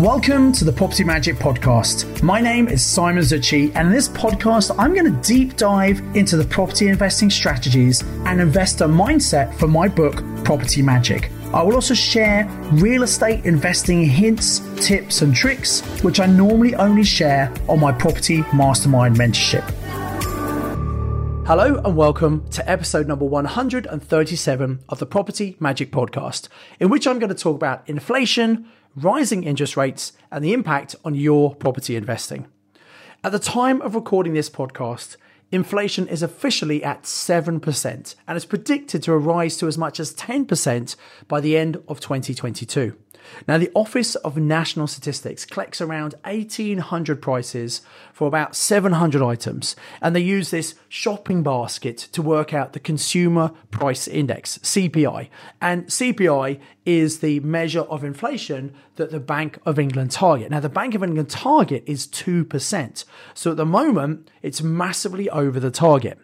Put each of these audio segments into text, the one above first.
Welcome to the Property Magic Podcast. My name is Simon Zutshi, and in this podcast, I'm going to deep dive into the property investing strategies and investor mindset for my book, Property Magic. I will also share real estate investing hints, tips, and tricks, which I normally only share on my Property Mastermind mentorship. Hello and welcome to episode number 137 of the Property Magic Podcast, in which I'm going to talk about inflation, rising interest rates, and the impact on your property investing. At the time of recording this podcast, inflation is officially at 7% and is predicted to rise to as much as 10% by the end of 2022. Now, the Office of National Statistics collects around 1,800 prices for about 700 items, and they use this shopping basket to work out the Consumer Price Index, CPI. And CPI is the measure of inflation that the Bank of England target. Now, the Bank of England target is 2%. So at the moment, it's massively over the target.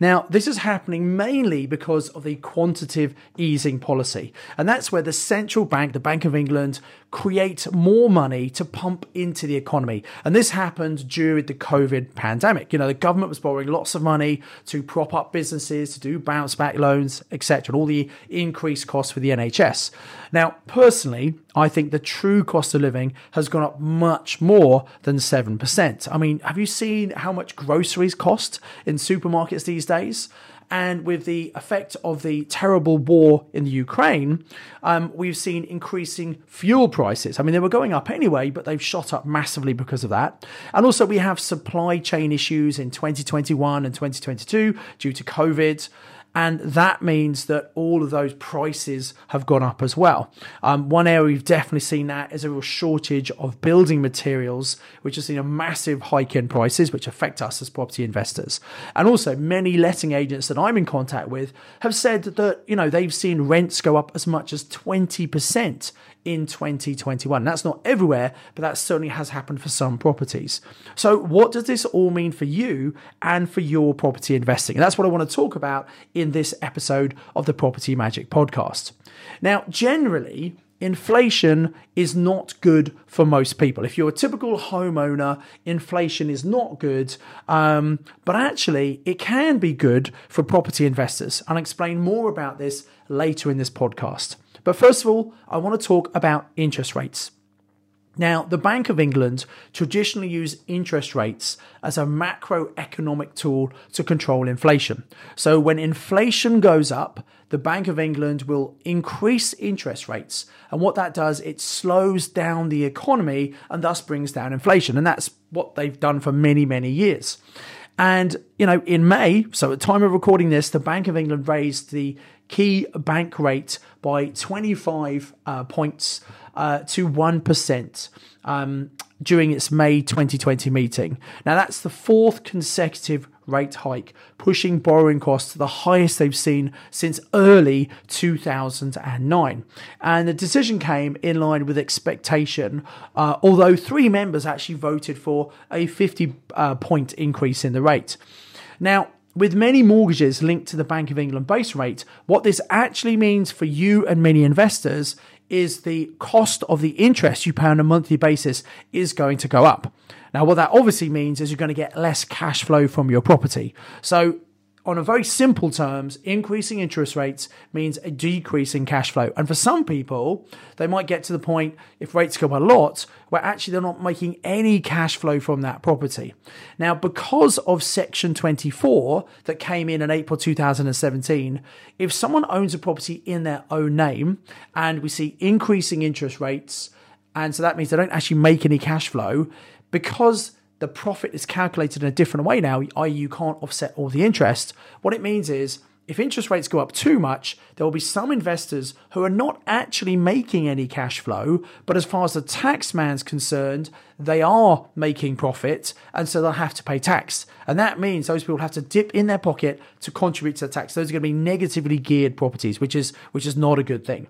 Now, this is happening mainly because of the quantitative easing policy. And that's where the central bank, the Bank of England, England create more money to pump into the economy. And this happened during the COVID pandemic. You know, the government was borrowing lots of money to prop up businesses, to do bounce back loans, etc., and all the increased costs for the NHS. Now, personally, I think the true cost of living has gone up much more than 7%. I mean, have you seen how much groceries cost in supermarkets these days? And with the effect of the terrible war in the Ukraine, um, we've seen increasing fuel prices. I mean, they were going up anyway, but they've shot up massively because of that. And also, we have supply chain issues in 2021 and 2022 due to COVID. And that means that all of those prices have gone up as well. Um, one area we've definitely seen that is a real shortage of building materials, which has seen a massive hike in prices, which affect us as property investors. And also, many letting agents that I'm in contact with have said that, you know, they've seen rents go up as much as 20% in 2021. That's not everywhere, but that certainly has happened for some properties. So, what does this all mean for you and for your property investing? And that's what I want to talk about in this episode of the Property Magic podcast. Now, generally, inflation is not good for most people. If you're a typical homeowner, inflation is not good, um, but actually, it can be good for property investors. I'll explain more about this later in this podcast. But first of all, I want to talk about interest rates. Now, the Bank of England traditionally use interest rates as a macroeconomic tool to control inflation. So when inflation goes up, the Bank of England will increase interest rates. And what that does, it slows down the economy and thus brings down inflation. And that's what they've done for many, many years. And, you know, in May, so at the time of recording this, the Bank of England raised the key bank rate by 25 uh, points uh, to 1% um, during its May 2020 meeting. Now, that's the fourth consecutive rate hike, pushing borrowing costs to the highest they've seen since early 2009. And the decision came in line with expectation, uh, although three members actually voted for a 50 uh, point increase in the rate. Now, with many mortgages linked to the Bank of England base rate, what this actually means for you and many investors is the cost of the interest you pay on a monthly basis is going to go up. Now, what that obviously means is you're going to get less cash flow from your property. So on a very simple terms, increasing interest rates means a decrease in cash flow. And for some people, they might get to the point if rates go up a lot where actually they're not making any cash flow from that property. Now, because of Section 24 that came in in April 2017, if someone owns a property in their own name and we see increasing interest rates, and so that means they don't actually make any cash flow, because the profit is calculated in a different way now, i.e., you can't offset all the interest. What it means is if interest rates go up too much, there will be some investors who are not actually making any cash flow, but as far as the tax man's concerned, they are making profit, and so they'll have to pay tax. And that means those people have to dip in their pocket to contribute to the tax. Those are going to be negatively geared properties, which is which is not a good thing.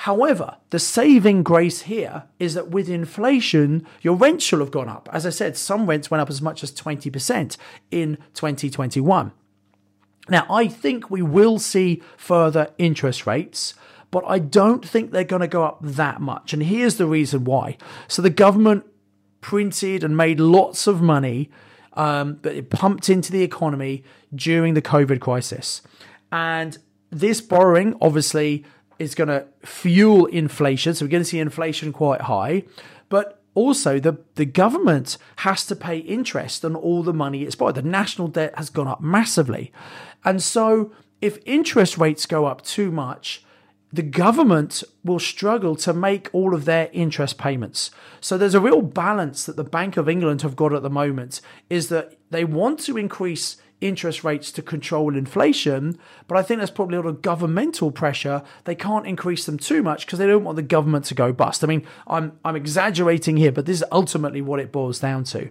However, the saving grace here is that with inflation, your rents should have gone up. As I said, some rents went up as much as 20% in 2021. Now, I think we will see further interest rates, but I don't think they're going to go up that much. And here's the reason why. So the government printed and made lots of money um, that it pumped into the economy during the COVID crisis. And this borrowing obviously is going to fuel inflation. So we're going to see inflation quite high. But also, the, the government has to pay interest on all the money it's borrowed. The national debt has gone up massively. And so, if interest rates go up too much, the government will struggle to make all of their interest payments. So there's a real balance that the Bank of England have got at the moment is that they want to increase interest rates to control inflation, but I think there's probably a lot of governmental pressure. They can't increase them too much because they don't want the government to go bust. I mean, I'm I'm exaggerating here, but this is ultimately what it boils down to.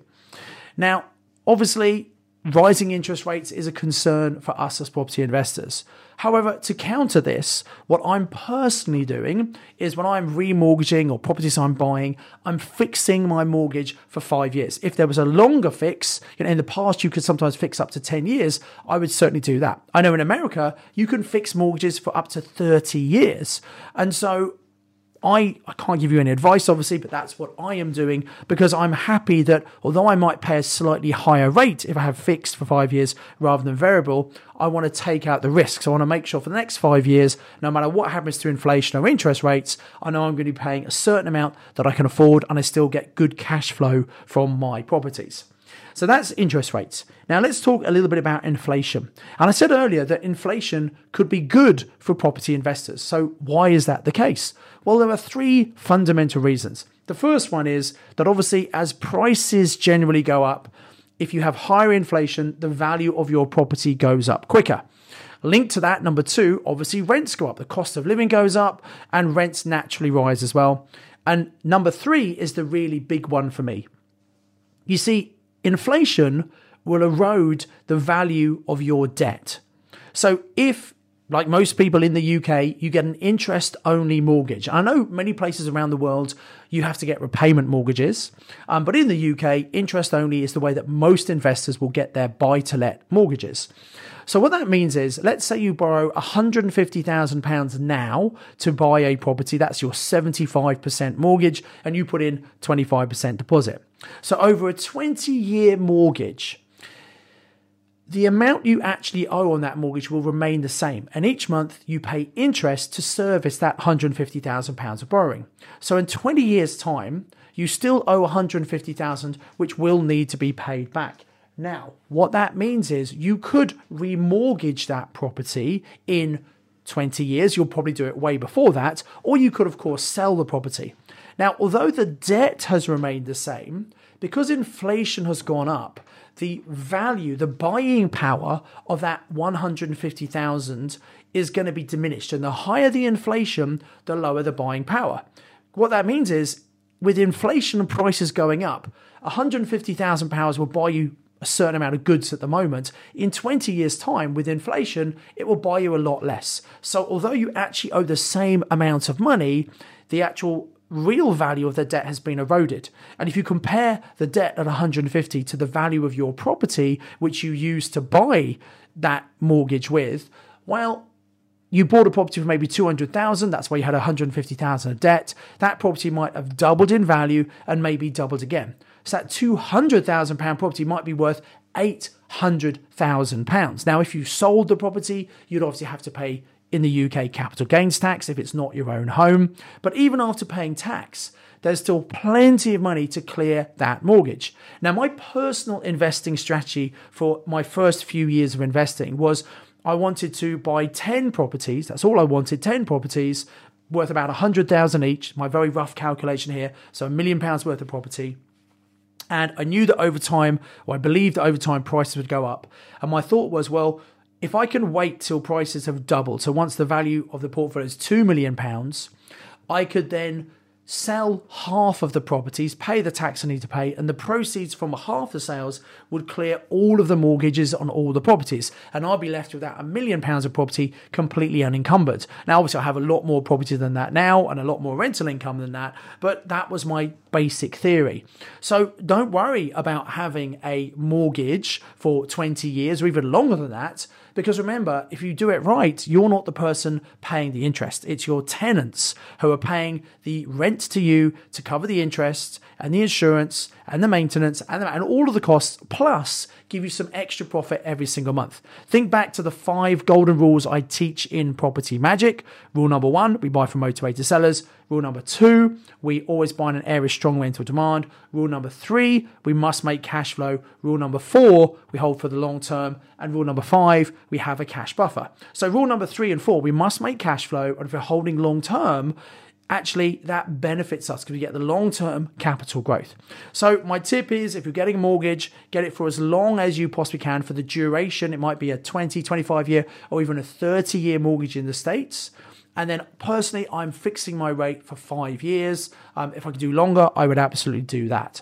Now, obviously, rising interest rates is a concern for us as property investors. However, to counter this, what I'm personally doing is when I'm remortgaging or properties I'm buying, I'm fixing my mortgage for five years. If there was a longer fix, you know, in the past you could sometimes fix up to 10 years, I would certainly do that. I know in America, you can fix mortgages for up to 30 years. And so I, I can't give you any advice, obviously, but that's what I am doing because I'm happy that although I might pay a slightly higher rate if I have fixed for five years rather than variable, I want to take out the risks. I want to make sure for the next five years, no matter what happens to inflation or interest rates, I know I'm going to be paying a certain amount that I can afford and I still get good cash flow from my properties. So that's interest rates. Now let's talk a little bit about inflation. And I said earlier that inflation could be good for property investors. So why is that the case? Well, there are three fundamental reasons. The first one is that obviously as prices generally go up, if you have higher inflation, the value of your property goes up quicker. Linked to that, number two, obviously rents go up. The cost of living goes up and rents naturally rise as well. And number three is the really big one for me. You see, inflation will erode the value of your debt. So if like most people in the UK, you get an interest only mortgage. I know many places around the world you have to get repayment mortgages, um, but in the UK, interest only is the way that most investors will get their buy to let mortgages. So what that means is, let's say you borrow £150,000 now to buy a property, that's your 75% mortgage, and you put in 25% deposit. So over a 20 year mortgage, the amount you actually owe on that mortgage will remain the same. And each month you pay interest to service that £150,000 of borrowing. So in 20 years' time, you still owe 150,000, which will need to be paid back. Now, what that means is you could remortgage that property in 20 years. You'll probably do it way before that. Or you could, of course, sell the property. Now, although the debt has remained the same, because inflation has gone up, the value, the buying power of that 150,000 is going to be diminished. And the higher the inflation, the lower the buying power. What that means is with inflation and prices going up, 150,000 pounds will buy you a certain amount of goods at the moment. In 20 years' time, with inflation, it will buy you a lot less. So, although you actually owe the same amount of money, the actual real value of the debt has been eroded. And if you compare the debt at 150 to the value of your property, which you used to buy that mortgage with, well, you bought a property for maybe 200,000, that's why you had 150,000 of debt. That property might have doubled in value and maybe doubled again. So that 200,000 pound property might be worth 800,000 pounds. Now, if you sold the property, you'd obviously have to pay in the UK capital gains tax if it's not your own home. But even after paying tax, there's still plenty of money to clear that mortgage. Now, my personal investing strategy for my first few years of investing was I wanted to buy 10 properties. That's all I wanted 10 properties worth about 100,000 each. My very rough calculation here. So a million pounds worth of property. And I knew that over time, or I believed that over time, prices would go up. And my thought was, well, if I can wait till prices have doubled, so once the value of the portfolio is two million pounds, I could then sell half of the properties, pay the tax I need to pay, and the proceeds from half the sales would clear all of the mortgages on all the properties. And I'll be left with that a million pounds of property completely unencumbered. Now, obviously, I have a lot more property than that now and a lot more rental income than that, but that was my basic theory. So don't worry about having a mortgage for 20 years or even longer than that Because remember, if you do it right, you're not the person paying the interest. It's your tenants who are paying the rent to you to cover the interest and the insurance and the maintenance and, the, and all of the costs, plus give you some extra profit every single month. Think back to the five golden rules I teach in Property Magic. Rule number one, we buy from motivated sellers. Rule number two, we always buy in an area strong rental demand. Rule number three, we must make cash flow. Rule number four, we hold for the long term. And rule number five, we have a cash buffer. So rule number three and four, we must make cash flow. And if we're holding long term, actually that benefits us because we get the long term capital growth. So, my tip is if you're getting a mortgage, get it for as long as you possibly can for the duration. It might be a 20, 25 year, or even a 30 year mortgage in the States. And then personally, I'm fixing my rate for five years. Um, if I could do longer, I would absolutely do that.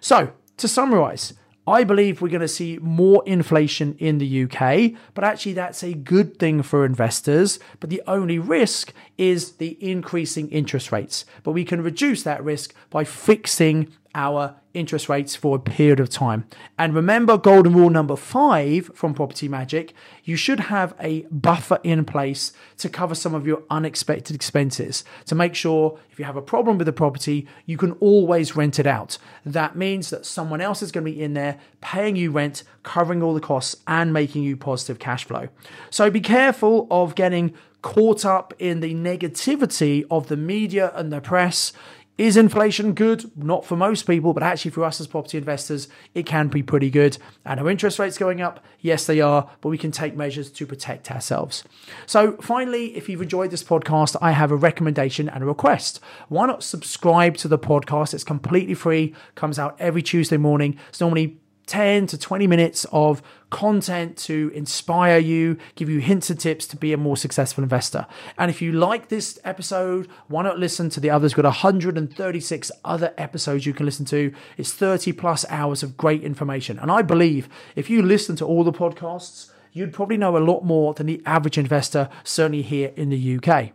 So, to summarize, I believe we're going to see more inflation in the UK, but actually that's a good thing for investors. But the only risk is the increasing interest rates. But we can reduce that risk by fixing our interest rates for a period of time. And remember golden rule number five from Property Magic you should have a buffer in place to cover some of your unexpected expenses to make sure if you have a problem with the property, you can always rent it out. That means that someone else is going to be in there paying you rent, covering all the costs, and making you positive cash flow. So be careful of getting caught up in the negativity of the media and the press. Is inflation good? Not for most people, but actually for us as property investors, it can be pretty good. And our interest rates going up? Yes, they are, but we can take measures to protect ourselves. So, finally, if you've enjoyed this podcast, I have a recommendation and a request. Why not subscribe to the podcast? It's completely free, comes out every Tuesday morning. It's normally 10 to 20 minutes of content to inspire you, give you hints and tips to be a more successful investor. And if you like this episode, why not listen to the others? We've got 136 other episodes you can listen to. It's 30 plus hours of great information. And I believe if you listen to all the podcasts, you'd probably know a lot more than the average investor, certainly here in the UK.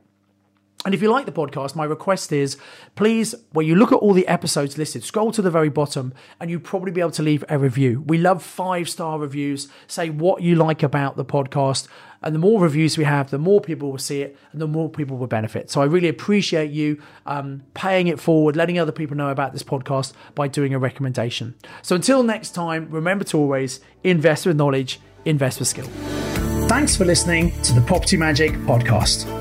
And if you like the podcast, my request is please, when you look at all the episodes listed, scroll to the very bottom and you'll probably be able to leave a review. We love five star reviews. Say what you like about the podcast. And the more reviews we have, the more people will see it and the more people will benefit. So I really appreciate you um, paying it forward, letting other people know about this podcast by doing a recommendation. So until next time, remember to always invest with knowledge, invest with skill. Thanks for listening to the Property Magic podcast.